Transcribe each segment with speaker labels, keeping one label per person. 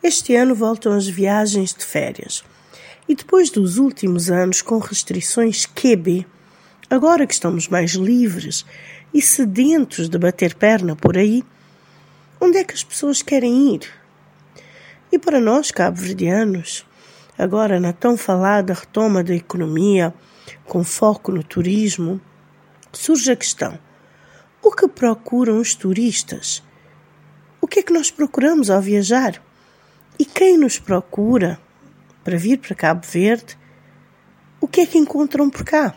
Speaker 1: Este ano voltam as viagens de férias. E depois dos últimos anos com restrições QB, agora que estamos mais livres e sedentos de bater perna por aí, onde é que as pessoas querem ir? E para nós, cabo-verdianos, agora na tão falada retoma da economia, com foco no turismo, surge a questão: o que procuram os turistas? O que é que nós procuramos ao viajar? E quem nos procura para vir para Cabo Verde, o que é que encontram por cá?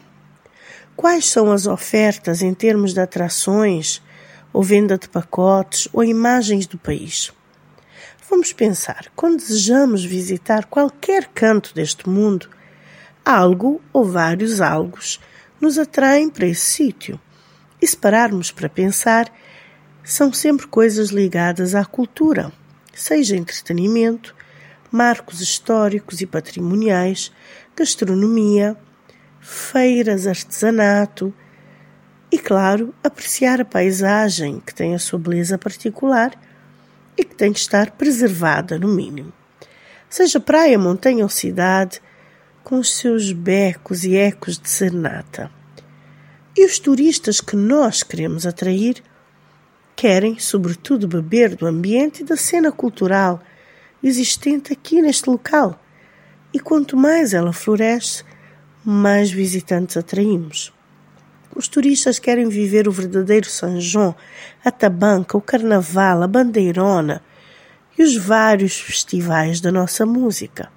Speaker 1: Quais são as ofertas em termos de atrações, ou venda de pacotes, ou imagens do país? Vamos pensar, quando desejamos visitar qualquer canto deste mundo, algo ou vários algos nos atraem para esse sítio. E se pararmos para pensar, são sempre coisas ligadas à cultura seja entretenimento, marcos históricos e patrimoniais, gastronomia, feiras, artesanato e, claro, apreciar a paisagem que tem a sua beleza particular e que tem de estar preservada, no mínimo. Seja praia, montanha ou cidade, com os seus becos e ecos de serenata. E os turistas que nós queremos atrair querem, sobretudo, beber do ambiente e da cena cultural existente aqui neste local. E quanto mais ela floresce, mais visitantes atraímos. Os turistas querem viver o verdadeiro São João, a tabanca, o carnaval, a bandeirona e os vários festivais da nossa música.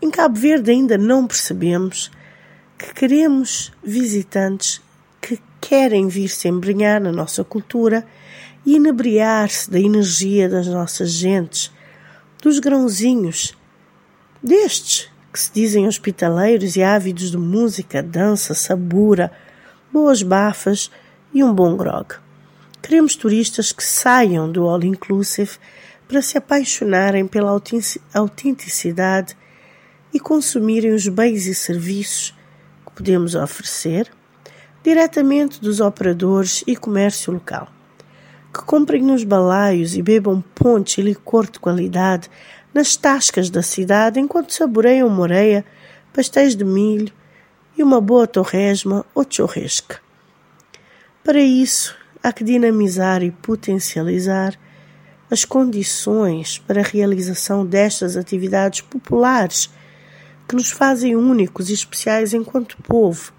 Speaker 1: Em Cabo Verde ainda não percebemos que queremos visitantes que querem vir se embrenhar na nossa cultura e inebriar-se da energia das nossas gentes, dos grãozinhos, destes que se dizem hospitaleiros e ávidos de música, dança, sabura, boas bafas e um bom grog. Queremos turistas que saiam do all inclusive para se apaixonarem pela autenticidade e consumirem os bens e serviços que podemos oferecer diretamente dos operadores e comércio local que comprem nos balaios e bebam ponte e licor de qualidade nas tascas da cidade enquanto saboreiam moreia, pastéis de milho e uma boa torresma ou churresca. Para isso, há que dinamizar e potencializar as condições para a realização destas atividades populares que nos fazem únicos e especiais enquanto povo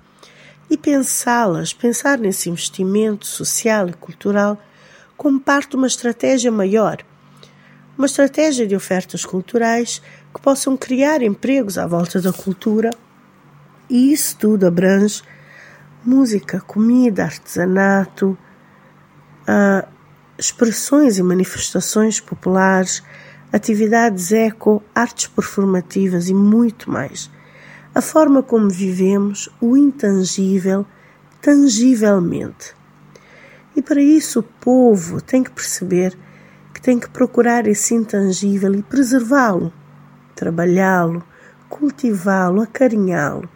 Speaker 1: e pensá-las, pensar nesse investimento social e cultural como parte de uma estratégia maior, uma estratégia de ofertas culturais que possam criar empregos à volta da cultura, e isso tudo abrange música, comida, artesanato, uh, expressões e manifestações populares, atividades eco, artes performativas e muito mais. A forma como vivemos o intangível tangivelmente. E para isso o povo tem que perceber que tem que procurar esse intangível e preservá-lo, trabalhá-lo, cultivá-lo, acarinhá-lo,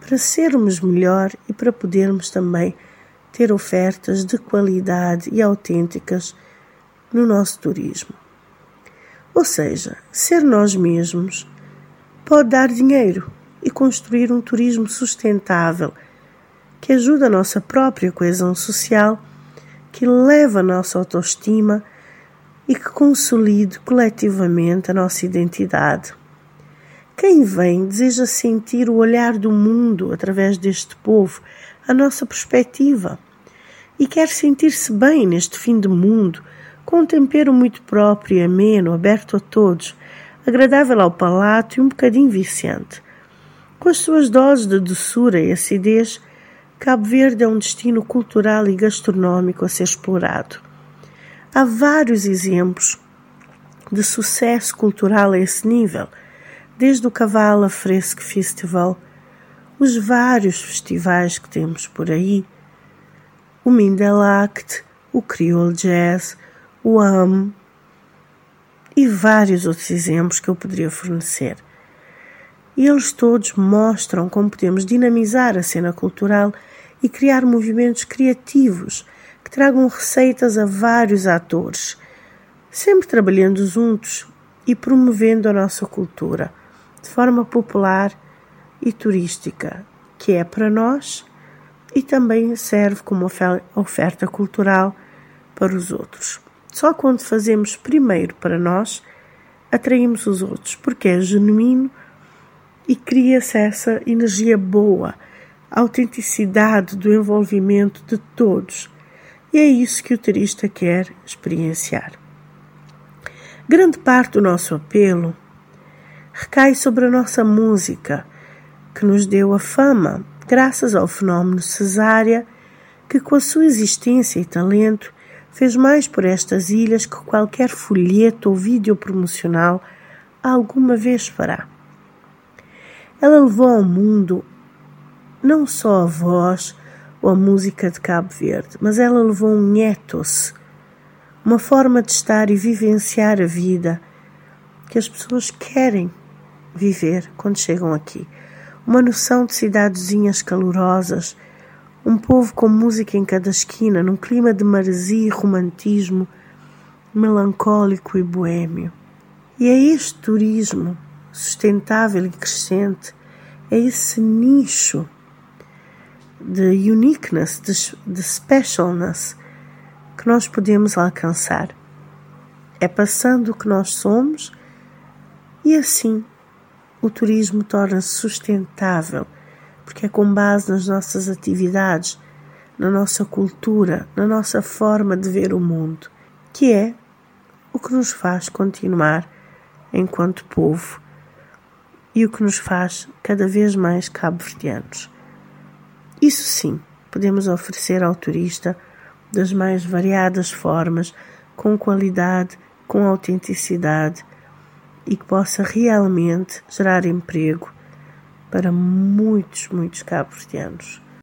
Speaker 1: para sermos melhor e para podermos também ter ofertas de qualidade e autênticas no nosso turismo. Ou seja, ser nós mesmos pode dar dinheiro e construir um turismo sustentável que ajuda a nossa própria coesão social que leva a nossa autoestima e que consolide coletivamente a nossa identidade. Quem vem deseja sentir o olhar do mundo através deste povo, a nossa perspectiva, e quer sentir-se bem neste fim de mundo, com um tempero muito próprio ameno, aberto a todos, agradável ao palato e um bocadinho viciante. Com as suas doses de doçura e acidez, Cabo Verde é um destino cultural e gastronómico a ser explorado. Há vários exemplos de sucesso cultural a esse nível, desde o Cavala Fresque Festival, os vários festivais que temos por aí, o Mindelact, o Creole Jazz, o AM e vários outros exemplos que eu poderia fornecer e eles todos mostram como podemos dinamizar a cena cultural e criar movimentos criativos que tragam receitas a vários atores, sempre trabalhando juntos e promovendo a nossa cultura de forma popular e turística, que é para nós e também serve como oferta cultural para os outros. Só quando fazemos primeiro para nós, atraímos os outros, porque é genuíno e cria-se essa energia boa, autenticidade do envolvimento de todos. E é isso que o turista quer experienciar. Grande parte do nosso apelo recai sobre a nossa música, que nos deu a fama, graças ao fenómeno cesárea, que com a sua existência e talento fez mais por estas ilhas que qualquer folheto ou vídeo promocional alguma vez fará. Ela levou ao mundo não só a voz ou a música de Cabo Verde, mas ela levou um ethos, uma forma de estar e vivenciar a vida que as pessoas querem viver quando chegam aqui. Uma noção de cidadezinhas calorosas, um povo com música em cada esquina, num clima de maresia e romantismo melancólico e boêmio. E é este turismo sustentável e crescente, é esse nicho de uniqueness, de, de specialness que nós podemos alcançar. É passando o que nós somos e assim o turismo torna-se sustentável porque é com base nas nossas atividades, na nossa cultura, na nossa forma de ver o mundo, que é o que nos faz continuar enquanto povo e o que nos faz cada vez mais cabo-verdianos. Isso sim, podemos oferecer ao turista das mais variadas formas, com qualidade, com autenticidade e que possa realmente gerar emprego para muitos, muitos cabo-verdianos.